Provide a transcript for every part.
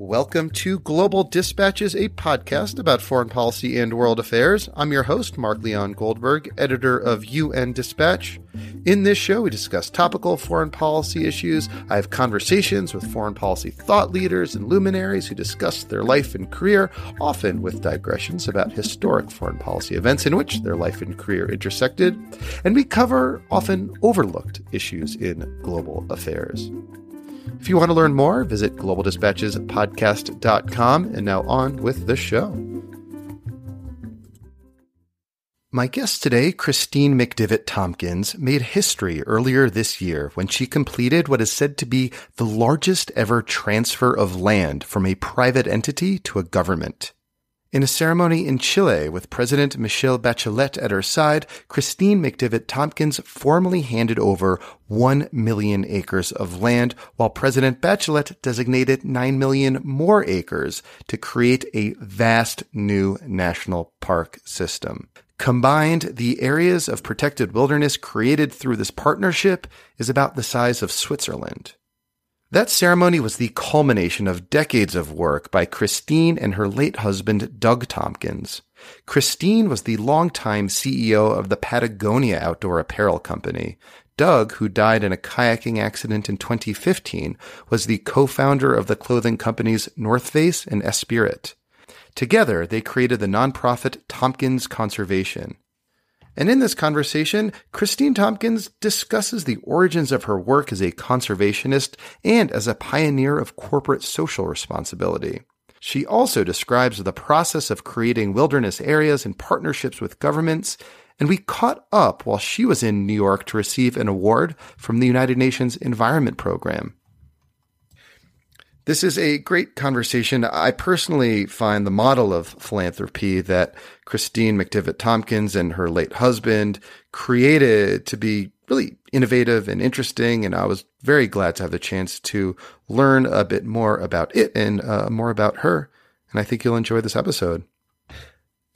Welcome to Global Dispatches, a podcast about foreign policy and world affairs. I'm your host, Mark Leon Goldberg, editor of UN Dispatch. In this show, we discuss topical foreign policy issues. I have conversations with foreign policy thought leaders and luminaries who discuss their life and career, often with digressions about historic foreign policy events in which their life and career intersected. And we cover often overlooked issues in global affairs. If you want to learn more, visit globaldispatchespodcast.com. And now on with the show. My guest today, Christine McDivitt Tompkins, made history earlier this year when she completed what is said to be the largest ever transfer of land from a private entity to a government. In a ceremony in Chile with President Michelle Bachelet at her side, Christine McDivitt Tompkins formally handed over 1 million acres of land, while President Bachelet designated 9 million more acres to create a vast new national park system. Combined, the areas of protected wilderness created through this partnership is about the size of Switzerland. That ceremony was the culmination of decades of work by Christine and her late husband, Doug Tompkins. Christine was the longtime CEO of the Patagonia Outdoor Apparel Company. Doug, who died in a kayaking accident in 2015, was the co-founder of the clothing companies North Face and Esprit. Together, they created the nonprofit Tompkins Conservation. And in this conversation, Christine Tompkins discusses the origins of her work as a conservationist and as a pioneer of corporate social responsibility. She also describes the process of creating wilderness areas in partnerships with governments, and we caught up while she was in New York to receive an award from the United Nations Environment Program. This is a great conversation. I personally find the model of philanthropy that Christine McDivitt Tompkins and her late husband created to be really innovative and interesting. And I was very glad to have the chance to learn a bit more about it and uh, more about her. And I think you'll enjoy this episode.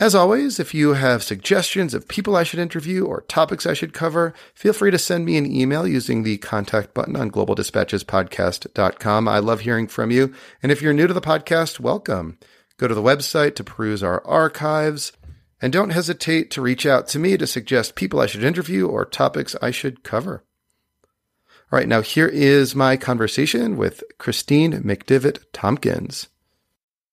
As always, if you have suggestions of people I should interview or topics I should cover, feel free to send me an email using the contact button on globaldispatchespodcast.com. I love hearing from you. And if you're new to the podcast, welcome. Go to the website to peruse our archives. And don't hesitate to reach out to me to suggest people I should interview or topics I should cover. All right, now here is my conversation with Christine McDivitt Tompkins.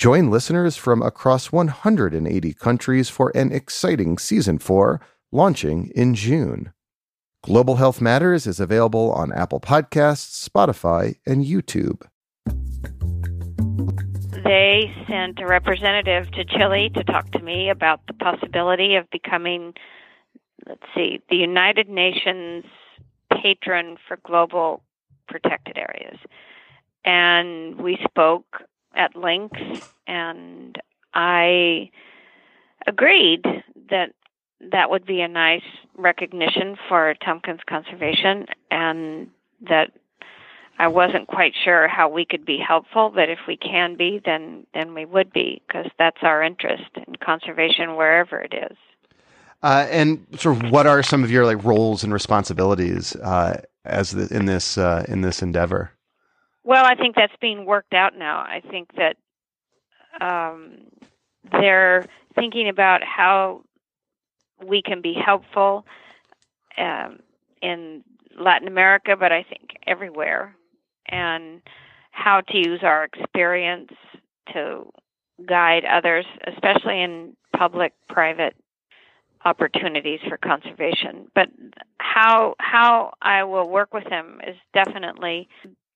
Join listeners from across 180 countries for an exciting season 4 launching in June. Global Health Matters is available on Apple Podcasts, Spotify, and YouTube. They sent a representative to Chile to talk to me about the possibility of becoming, let's see, the United Nations patron for global protected areas. And we spoke at length, and I agreed that that would be a nice recognition for Tompkins Conservation, and that I wasn't quite sure how we could be helpful, but if we can be, then then we would be because that's our interest in conservation wherever it is. Uh, and sort of, what are some of your like roles and responsibilities uh, as the, in this uh, in this endeavor? Well, I think that's being worked out now. I think that um, they're thinking about how we can be helpful um, in Latin America, but I think everywhere, and how to use our experience to guide others, especially in public private opportunities for conservation. But how how I will work with them is definitely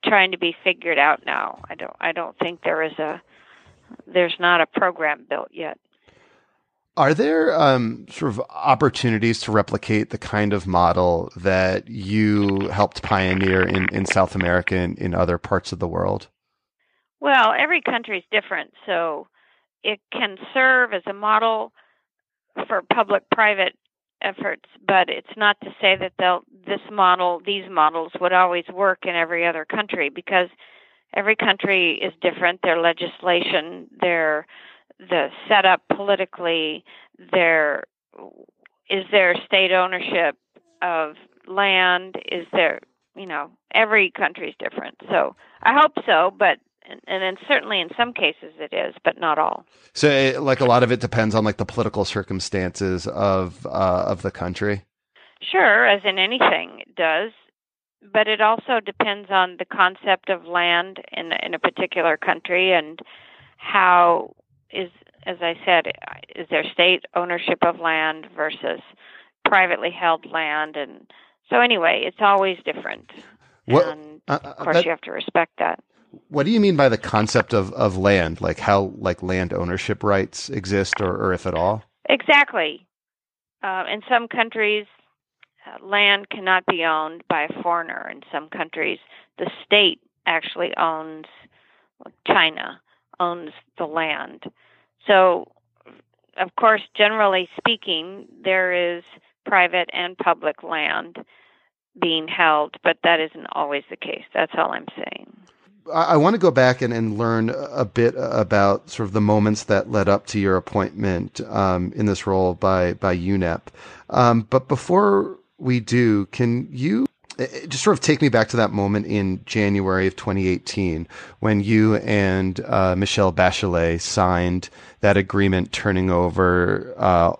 trying to be figured out now. I don't I don't think there is a there's not a program built yet. Are there um, sort of opportunities to replicate the kind of model that you helped pioneer in, in South America and in other parts of the world? Well, every country is different. So, it can serve as a model for public-private efforts, but it's not to say that they'll this model, these models would always work in every other country because every country is different. Their legislation, their the setup politically, their is there state ownership of land? Is there you know every country is different. So I hope so, but and, and then certainly in some cases it is, but not all. So, it, like a lot of it depends on like the political circumstances of uh, of the country. Sure, as in anything, it does. But it also depends on the concept of land in in a particular country and how is, as I said, is there state ownership of land versus privately held land, and so anyway, it's always different. What, and uh, of course, that, you have to respect that. What do you mean by the concept of, of land? Like how like land ownership rights exist, or, or if at all? Exactly. Uh, in some countries, uh, land cannot be owned by a foreigner. In some countries, the state actually owns. China owns the land. So, of course, generally speaking, there is private and public land being held, but that isn't always the case. That's all I'm saying. I, want to go back and, and learn a bit about sort of the moments that led up to your appointment um, in this role by by UNEP. Um, but before we do, can you eh, eh, just sort of take me back to that moment in January of 2018 when you and uh, Michelle Bachelet signed that agreement turning over uh,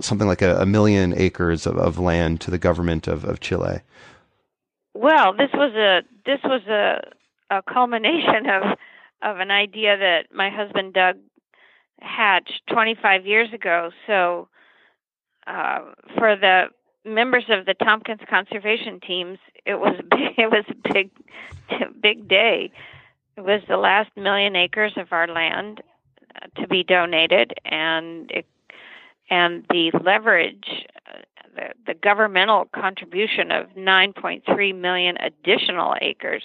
something like a, a million acres of, of, land to the government of, of Chile. Well, this was a this was a a culmination of of an idea that my husband Doug hatched 25 years ago. So, uh, for the members of the Tompkins conservation teams, it was a big, it was a big big day. It was the last million acres of our land uh, to be donated, and it, and the leverage, uh, the, the governmental contribution of 9.3 million additional acres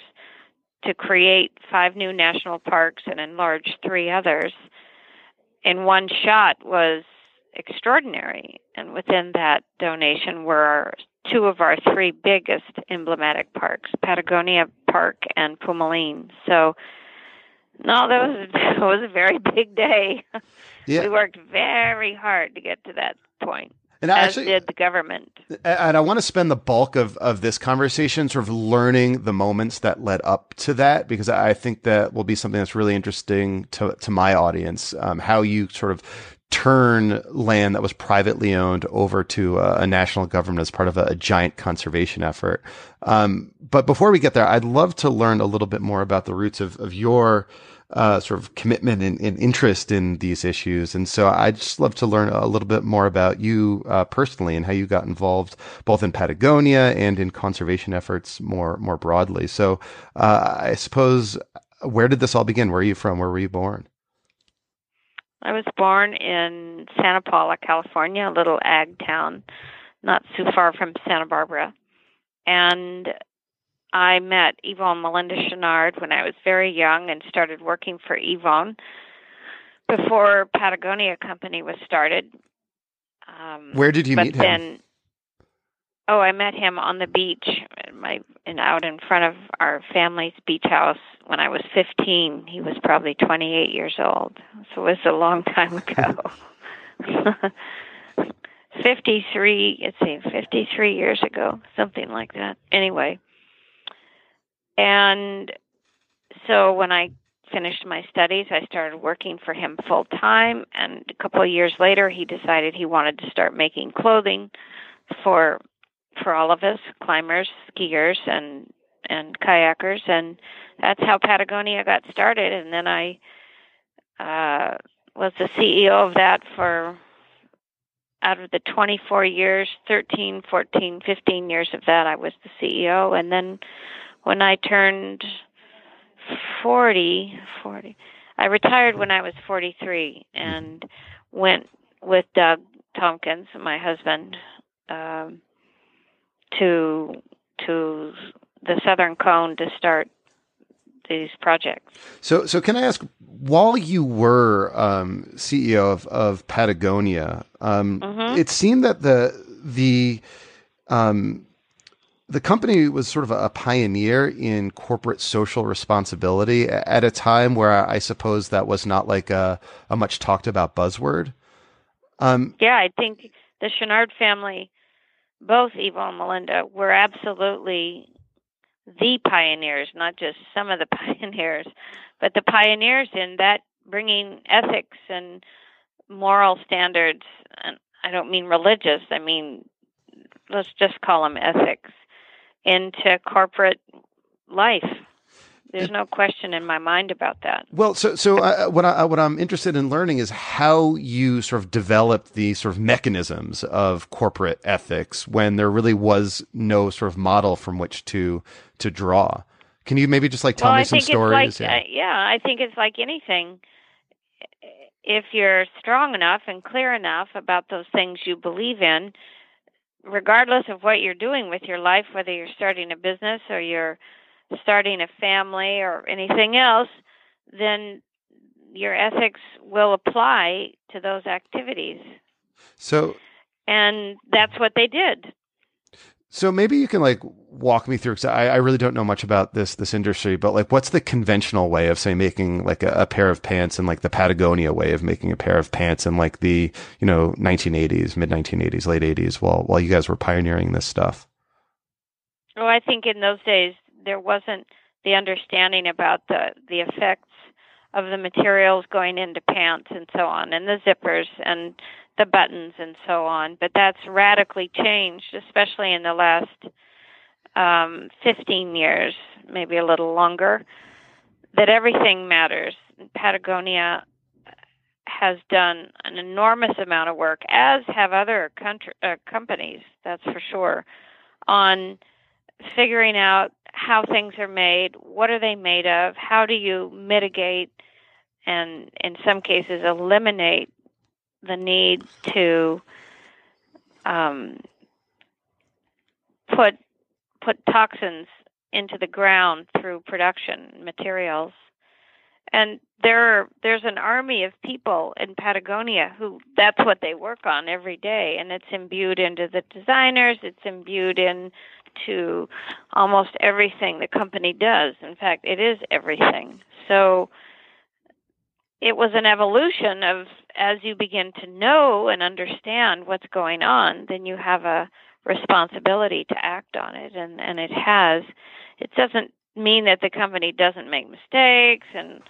to create five new national parks and enlarge three others in one shot was extraordinary. And within that donation were two of our three biggest emblematic parks, Patagonia Park and Pumalin. So, no, that was it was a very big day. Yeah. We worked very hard to get to that point. And as actually, did the government. And I want to spend the bulk of, of this conversation sort of learning the moments that led up to that, because I think that will be something that's really interesting to, to my audience. Um, how you sort of turn land that was privately owned over to a, a national government as part of a, a giant conservation effort. Um, but before we get there, I'd love to learn a little bit more about the roots of, of your uh, sort of commitment and, and, interest in these issues. And so I'd just love to learn a little bit more about you uh, personally and how you got involved both in Patagonia and in conservation efforts more more broadly. So uh, I suppose where did this all begin? Where are you from? Where were you born? I was born in Santa Paula, California, a little ag town not too far from Santa Barbara. And I met Yvon Melinda Chouinard when I was very young and started working for Yvon before Patagonia Company was started. Um, Where did you meet him? Then, oh, I met him on the beach, my and out in front of our family's beach house when I was 15. He was probably 28 years old, so it was a long time ago. 53, let's see, 53 years ago, something like that. Anyway, and so when I finished my studies, I started working for him full time. And a couple of years later, he decided he wanted to start making clothing for for all of us climbers, skiers, and and kayakers. And that's how Patagonia got started. And then I uh, was the CEO of that for out of the 24 years, 13, 14, 15 years of that, I was the CEO. And then when I turned 40, 40, I retired when I was 43 and went with Doug Tompkins, my husband, um, to to the Southern Cone to start these projects. So, so can I ask, while you were um, CEO of, of Patagonia, um, mm-hmm. it seemed that the the um, the company was sort of a, pioneer in corporate social responsibility at a time where I suppose that was not like a, a much talked about buzzword. Um, yeah, I think the Chouinard family, both Yvon and Melinda, were absolutely the pioneers, not just some of the pioneers, but the pioneers in that bringing ethics and moral standards. And I don't mean religious. I mean, let's just call them ethics into corporate life. There's no question in my mind about that. Well, so so uh, what I what I'm interested in learning is how you sort of developed the sort of mechanisms of corporate ethics when there really was no sort of model from which to to draw. Can you maybe just like tell well, me I some stories? Like, yeah. Uh, yeah, I think it's like anything. If you're strong enough and clear enough about those things you believe in, regardless of what you're doing with your life, whether you're starting a business or you're starting a family or anything else, then your ethics will apply to those activities. So, and that's what they did. So maybe you can like walk me through because I, I really don't know much about this this industry, but like what's the conventional way of say making like a, a, pair of pants and like the Patagonia way of making a pair of pants and like the you know 1980s, mid 1980s, late 80s while while you guys were pioneering this stuff. Well, I think in those days there wasn't the understanding about the the effects of the materials going into pants and so on, and the zippers and the buttons and so on. But that's radically changed, especially in the last um, 15 years, maybe a little longer. That everything matters. Patagonia has done an enormous amount of work, as have other country, uh, companies. That's for sure, on figuring out how things are made, what are they made of, how do you mitigate and in some cases eliminate the need to um, put put toxins into the ground through production materials. And there there's an army of people in Patagonia who that's what they work on every day and it's imbued into the designers, it's imbued into almost everything the company does. In fact, it is everything. So it was an evolution of as you begin to know and understand what's going on, then you have a responsibility to act on it, and and it has. It doesn't mean that the company doesn't make mistakes and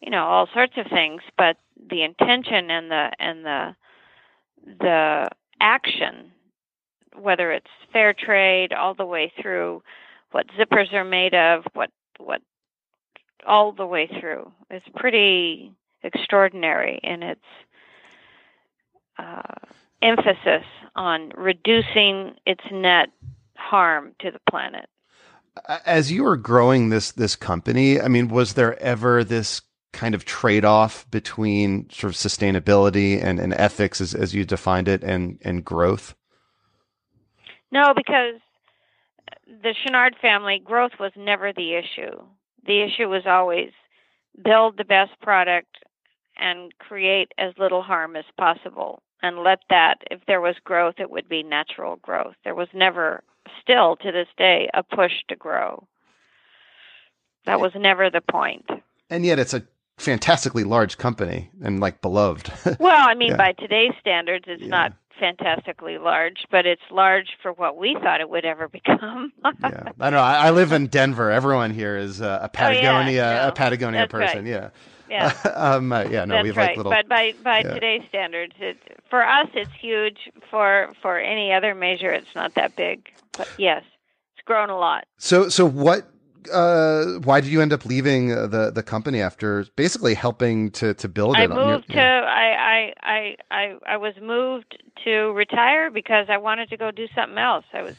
you know all sorts of things, but the intention and the and the the action, whether it's fair trade all the way through what zippers are made of, what what all the way through is pretty extraordinary in its uh, emphasis on reducing its net harm to the planet. As you were growing this this company, I mean, was there ever this kind of trade off between sort of sustainability and, and ethics as, as you defined it and, and growth? No, because the Chouinard family growth was never the issue. The issue was always build the best product and create as little harm as possible and let that if there was growth it would be natural growth there was never still to this day a push to grow that was never the point and yet it's a fantastically large company and like beloved well i mean yeah. by today's standards it's yeah. not fantastically large, but it's large for what we thought it would ever become. yeah, I know. I, I, live in Denver. Everyone here is uh, a Patagonia, oh, yeah. no, a Patagonia person. Right. Yeah, yeah. um, uh, yeah, no, That's we have right. like little. But by by yeah. today's standards, it, for us it's huge. For for any other measure, it's not that big. But yes, it's grown a lot. So so what? Uh, why did you end up leaving the the company after basically helping to to build it? I moved your, to yeah. I, I I I was moved to retire because I wanted to go do something else. I was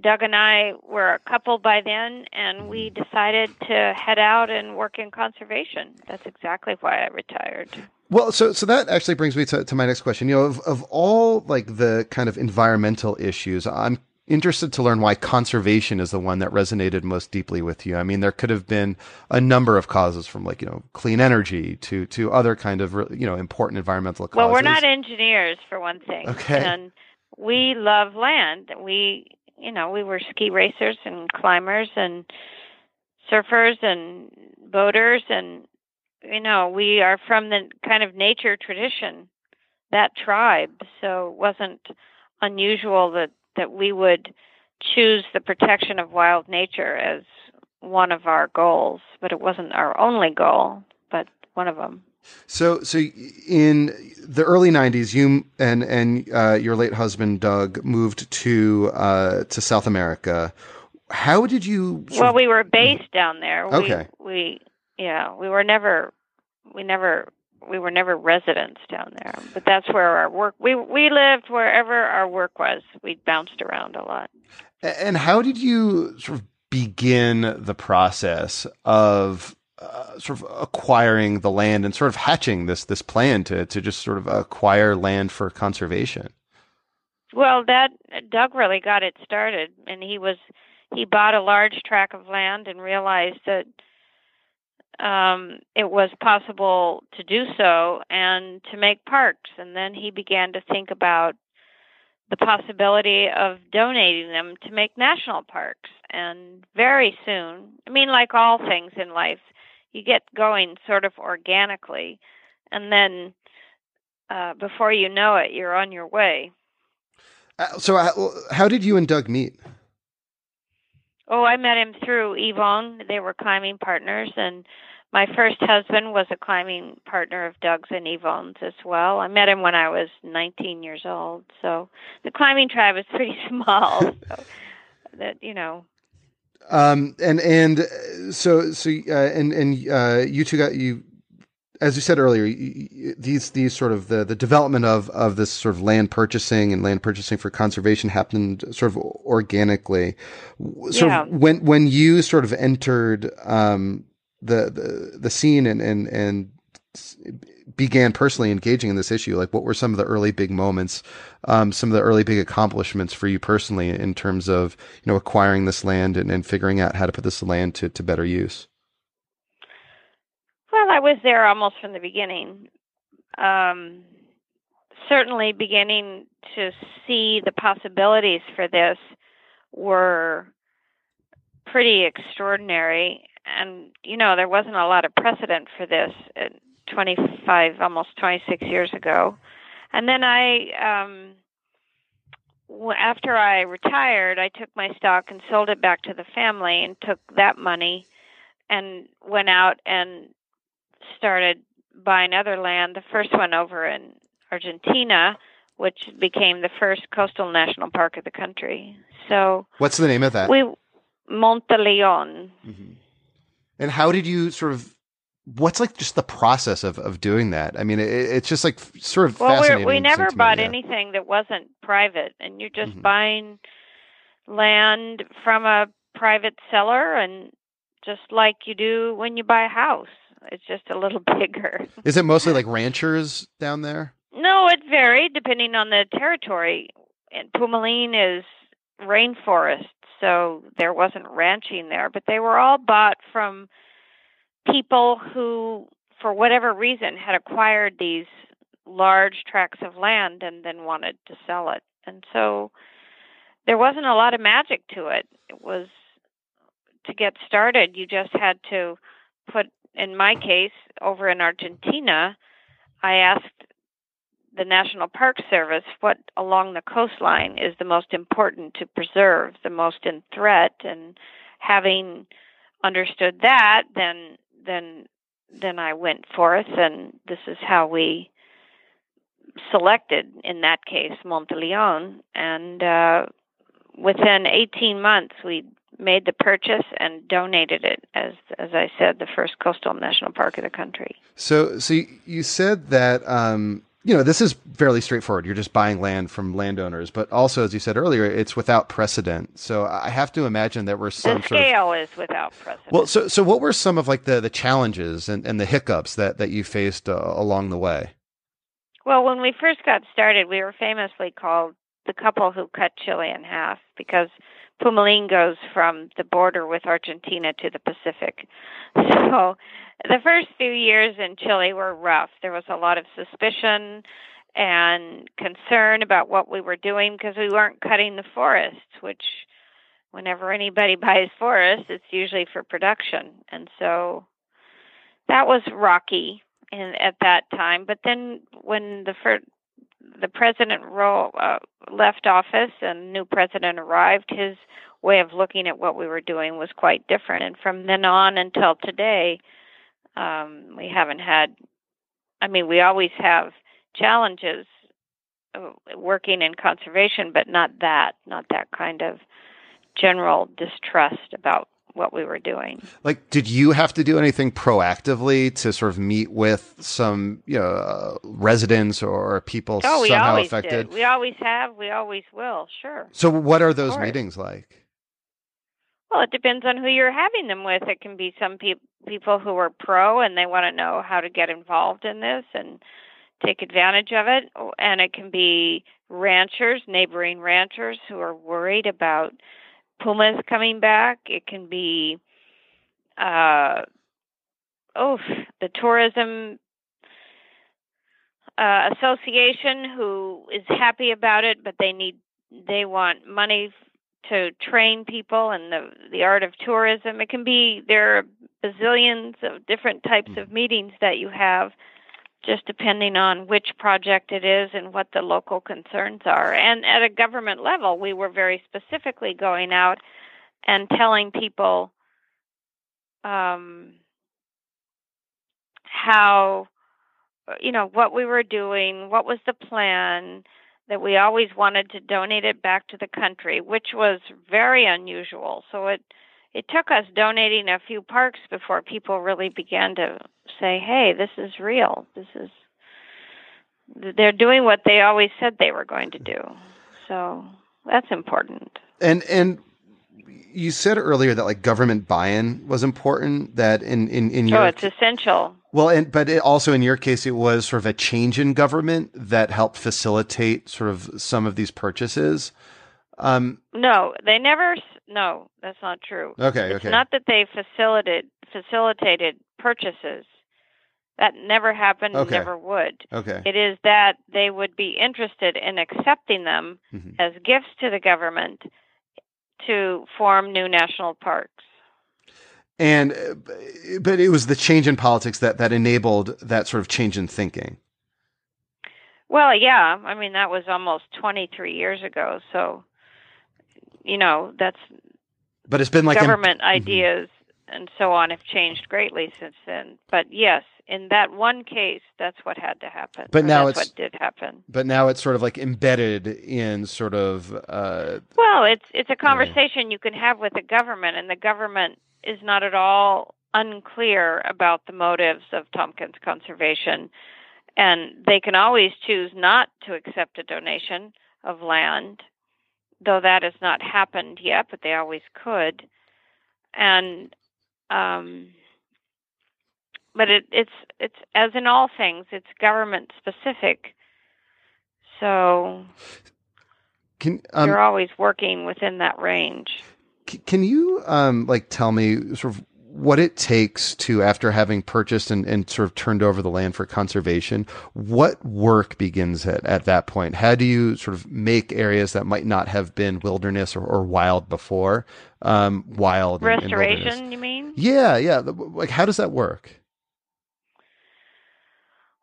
Doug and I were a couple by then, and we decided to head out and work in conservation. That's exactly why I retired. Well, so so that actually brings me to, to my next question. You know, of of all like the kind of environmental issues, I'm interested to learn why conservation is the one that resonated most deeply with you. I mean, there could have been a number of causes from like, you know, clean energy to, to other kind of, you know, important environmental causes. Well, we're not engineers for one thing. Okay. And we love land. We, you know, we were ski racers and climbers and surfers and boaters and, you know, we are from the kind of nature tradition, that tribe. So it wasn't unusual that that we would choose the protection of wild nature as one of our goals, but it wasn't our only goal, but one of them. So, so in the early '90s, you and and uh, your late husband Doug moved to uh, to South America. How did you? Well, we were based down there. Okay. We, we yeah, we were never we never we were never residents down there, but that's where our work. We we lived wherever our work was. We bounced around a lot. And how did you sort of begin the process of uh, sort of acquiring the land and sort of hatching this this plan to to just sort of acquire land for conservation? Well, that Doug really got it started, and he was he bought a large tract of land and realized that um, it was possible to do so and to make parks. And then he began to think about the possibility of donating them to make national parks. And very soon, I mean, like all things in life, you get going sort of organically, and then uh, before you know it, you're on your way. Uh, so, how, how did you and Doug meet? Oh, I met him through Yvon. They were climbing partners, and my first husband was a climbing partner of Doug's and Yvon's as well. I met him when I was 19 years old. So the climbing tribe is pretty small. so that you know. Um and and so so uh, and and uh, you two got you as you said earlier, these these sort of the, the development of, of this sort of land purchasing and land purchasing for conservation happened sort of organically. So yeah. when when you sort of entered um, the, the the scene and and and began personally engaging in this issue, like what were some of the early big moments, um, some of the early big accomplishments for you personally in terms of you know acquiring this land and, and figuring out how to put this land to, to better use? Well, I was there almost from the beginning. Um, certainly, beginning to see the possibilities for this were pretty extraordinary. And, you know, there wasn't a lot of precedent for this 25, almost 26 years ago. And then I, um, after I retired, I took my stock and sold it back to the family and took that money and went out and started buying other land. The first one over in Argentina, which became the first coastal national park of the country. So, what's the name of that? We Monte Leon. Mm-hmm. And how did you sort of? What's like just the process of, of doing that? I mean, it, it's just like sort of well, fascinating. we never bought yeah. anything that wasn't private, and you're just Mhm. buying land from a private seller, and just like you do when you buy a house. It's just a little bigger. Is it mostly like ranchers down there? No, it varied depending on the territory. And Pumalin is rainforest, so there wasn't ranching there, but they were all bought from people who, for whatever reason, had acquired these large tracts of land and then wanted to sell it. And so there wasn't a lot of magic to it. It was to get started, you just had to put, in my case, over in Argentina, I asked the National Park Service what along the coastline is the most important to preserve, the most in threat, and having understood that, then then then I went forth, and this is how we selected in that case Monte Leon, and uh, within 18 months we made the purchase and donated it as as I said the first coastal national park of the country. So, so you- you said that um, you know this is fairly straightforward. You're just buying land from landowners, but also, as you said earlier, it's without precedent. So, I have to imagine there were some the sort of scale is without precedent. well. So, so what were some of like the the challenges and, and the hiccups that that you faced uh, along the way? Well, when we first got started, we were famously called the couple who cut Chile in half because Pumalin goes from the border with Argentina to the Pacific. So the first few years in Chile were rough. There was a lot of suspicion and concern about what we were doing because we weren't cutting the forests, which whenever anybody buys forests, it's usually for production. And so that was rocky in, at that time. But then when the first, the president ro- uh, left office and new president arrived, his way of looking at what we were doing was quite different. And from then on until today, um, we haven't had. I mean, we always have challenges uh, working in conservation, but not that, not that kind of general distrust about what we were doing. Like, did you have to do anything proactively to sort of meet with some, you know, uh, residents or people oh, we somehow always affected? Did. We always have. We always will. Sure. So, what are those meetings like? Well, it depends on who you're having them with. It can be some pe- people who are pro and they want to know how to get involved in this and take advantage of it, and it can be ranchers, neighboring ranchers who are worried about pumas coming back. It can be, uh, oh, the tourism uh, association who is happy about it, but they need they want money to train people in the the art of tourism. It can be there are bazillions of different types of meetings that you have just depending on which project it is and what the local concerns are. And at a government level, we were very specifically going out and telling people um, how, you know, what we were doing, what was the plan, that we always wanted to donate it back to the country, which was very unusual. So it it took us donating a few parks before people really began to say, "Hey, this is real. This is they're doing what they always said they were going to do." So that's important. And and you said earlier that like government buy-in was important. That in in in oh, your oh, it's essential. Well, and but it also in your case, it was sort of a change in government that helped facilitate sort of some of these purchases. Um, no, they never. No, that's not true. Okay, it's okay. Not that they facilitated facilitated purchases. That never happened. Okay. Never would. Okay. It is that they would be interested in accepting them mm-hmm. as gifts to the government to form new national parks. And but it was the change in politics that that enabled that sort of change in thinking. Well, yeah. I mean, that was almost 23 years ago. So you know that's but it's been like government imp- ideas mm-hmm. and so on have changed greatly since then but yes in that one case that's what had to happen but now that's it's what did happen but now it's sort of like embedded in sort of uh well it's it's a conversation yeah. you can have with the government and the government is not at all unclear about the motives of Tompkins conservation and they can always choose not to accept a donation of land though that has not happened yet, but they always could. And um, but it, it's it's as in all things, it's government specific. So can um, you're always working within that range. Can you um, like tell me sort of what it takes to, after having purchased and, and sort of turned over the land for conservation, what work begins at, at that point? How do you sort of make areas that might not have been wilderness or, or wild before, um, wild? Restoration, you mean? Yeah, yeah. Like, how does that work?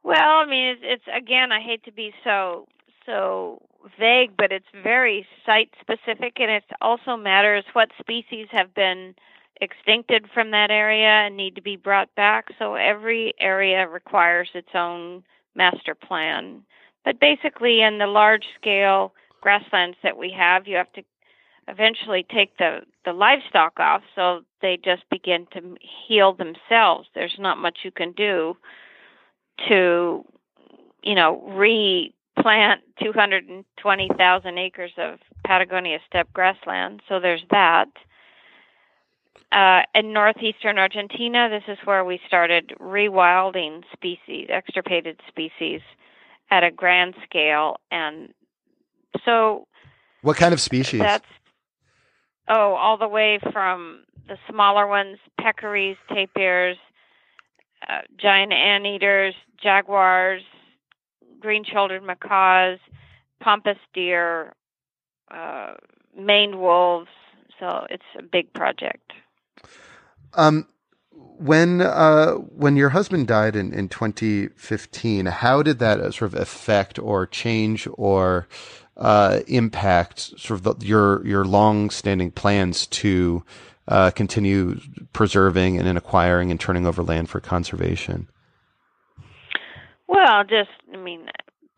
Well, I mean, it's, it's again, I hate to be so so vague, but it's very site specific, and it also matters what species have been extincted from that area and need to be brought back. So every area requires its own master plan. But basically, in the large scale grasslands that we have, you have to eventually take the, the livestock off so they just begin to heal themselves. There's not much you can do to, you know, replant 220,000 acres of Patagonia steppe grassland. So there's that. Uh, in northeastern Argentina, this is where we started rewilding species, extirpated species, at a grand scale. And so What kind of species? That's oh, all the way from the smaller ones, peccaries, tapirs, uh, giant anteaters, jaguars, green-shouldered macaws, pampas deer, uh, maned wolves. So it's a big project. Um, when uh, when your husband died in, in 2015, how did that uh, sort of affect or change or uh, impact sort of the, your your long standing plans to uh, continue preserving and acquiring and turning over land for conservation? Well, just I mean,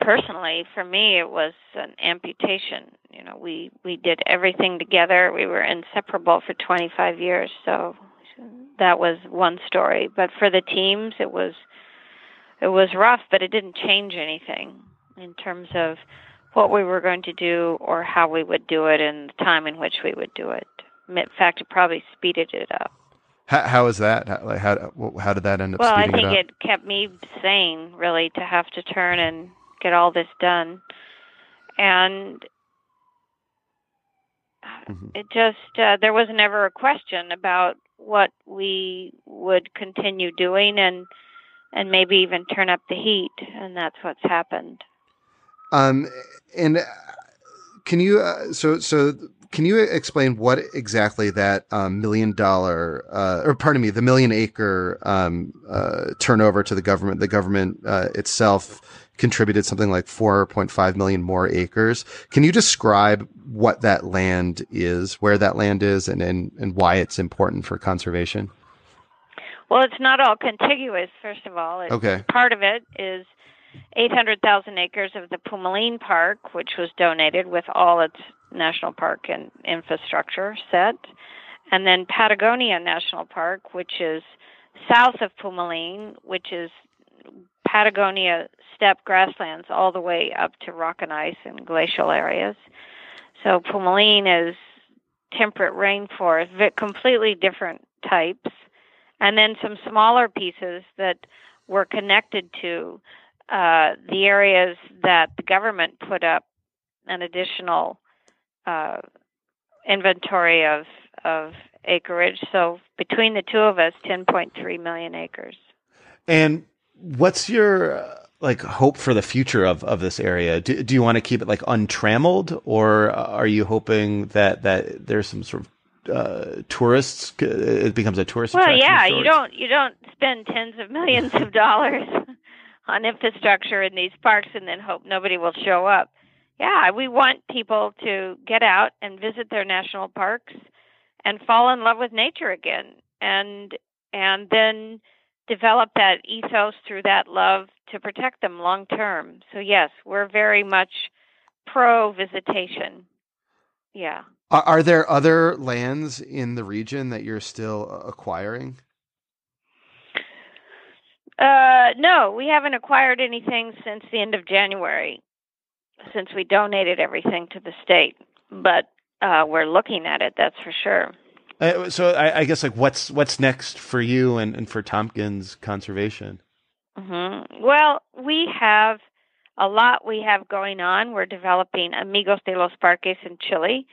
personally, for me, it was an amputation. You know, we we did everything together. We were inseparable for 25 years, so that was one story. But for the teams, it was it was rough, but it didn't change anything in terms of what we were going to do or how we would do it and the time in which we would do it. In fact, it probably speeded it up. How, how is that? How, like how how did that end up? Well, I think it, it, kept me sane, really, to have to turn and get all this done, and mm-hmm. it just uh, there was never a question about what we would continue doing and and maybe even turn up the heat, and that's what's happened. Um, and uh, can you uh, so so can you explain what exactly that um, million dollar uh, or pardon me the million acre um, uh, turnover to the government the government uh, itself contributed something like 4.5 million more acres? Can you describe what that land is where that land is and and, and why it's important for conservation? Well it's not all contiguous first of all. Okay. part of it is 800,000 acres of the Pumalin Park, which was donated with all its national park and infrastructure set. And then Patagonia National Park, which is south of Pumalin, which is Patagonia steppe grasslands all the way up to rock and ice and glacial areas. So Pumalin is temperate rainforest, completely different types. And then some smaller pieces that were connected to uh, the areas that the government put up an additional uh, inventory of of acreage. So between the two of us, 10.3 million acres. And what's your uh, like hope for the future of, of this area? Do, do you want to keep it like untrammeled, or are you hoping that that there's some sort of uh, tourists? It becomes a tourist. Well, yeah, you don't you don't spend tens of millions of dollars on infrastructure in these parks and then hope nobody will show up. Yeah, we want people to get out and visit their national parks and fall in love with nature again and and then develop that ethos through that love to protect them long term. So yes, we're very much pro visitation. Yeah. Are, are there other lands in the region that you're still acquiring? Uh, no, we haven't acquired anything since the end of January, since we donated everything to the state. But uh, we're looking at it, that's for sure. Uh, so I, I, guess like what's what's next for you and, and for Tompkins Conservation? Mm-hmm. Well, we have a lot we have going on. We're developing Amigos de los Parques in Chile,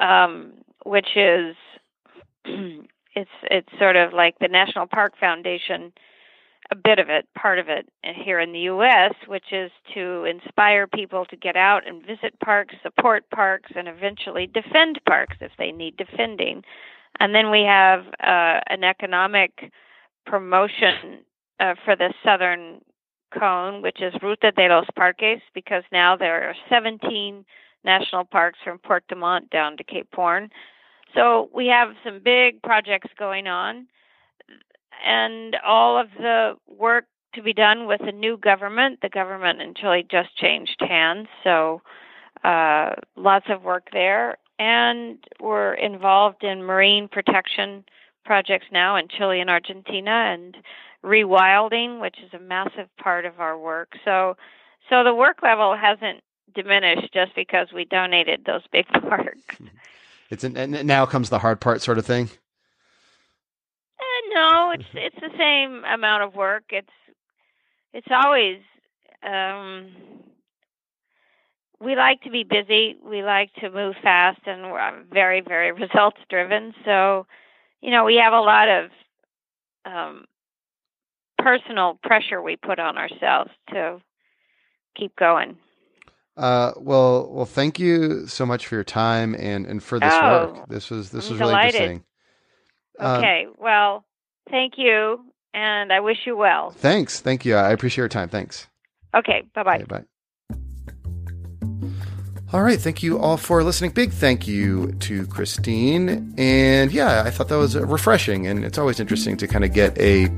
um, which is it's it's sort of like the National Park Foundation a bit of it, part of it here in the U.S., which is to inspire people to get out and visit parks, support parks, and eventually defend parks if they need defending. And then we have uh, an economic promotion uh, for the southern cone, which is Ruta de los Parques, because now there are 17 national parks from Puerto Montt down to Cape Horn. So we have some big projects going on and all of the work to be done with the new government. The government in Chile just changed hands, so uh, lots of work there. And we're involved in marine protection projects now in Chile and Argentina, and rewilding, which is a massive part of our work. So, so the work level hasn't diminished just because we donated those big parks. It's an, and now comes the hard part, sort of thing. No, it's it's the same amount of work. It's it's always um we like to be busy. We like to move fast, and we're very, very results driven. So, you know, we have a lot of um, personal pressure we put on ourselves to keep going. Uh, well, well, thank you so much for your time and, and for this Oh, work. This was this I'm was really delighted. interesting. Um, Okay, well, thank you, and I wish you well. thanks. Thank you. I appreciate your time. Thanks. Okay, bye bye. Okay, bye. All right. Thank you all for listening. Big thank you to Christine. And yeah, I thought that was refreshing. And it's always interesting to kind of get a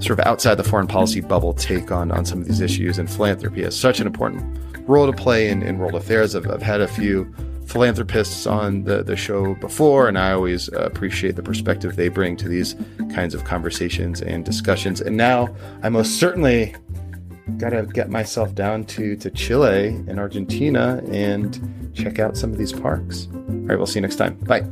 sort of outside the foreign policy bubble take on, on some of these issues. And philanthropy has such an important role to play in, in world affairs. I've, I've had a few philanthropists on the, the show before, and I always appreciate the perspective they bring to these kinds of conversations and discussions. And now I most certainly got to get myself down to, to Chile and Argentina and check out some of these parks. All right, we'll see you next time. Bye.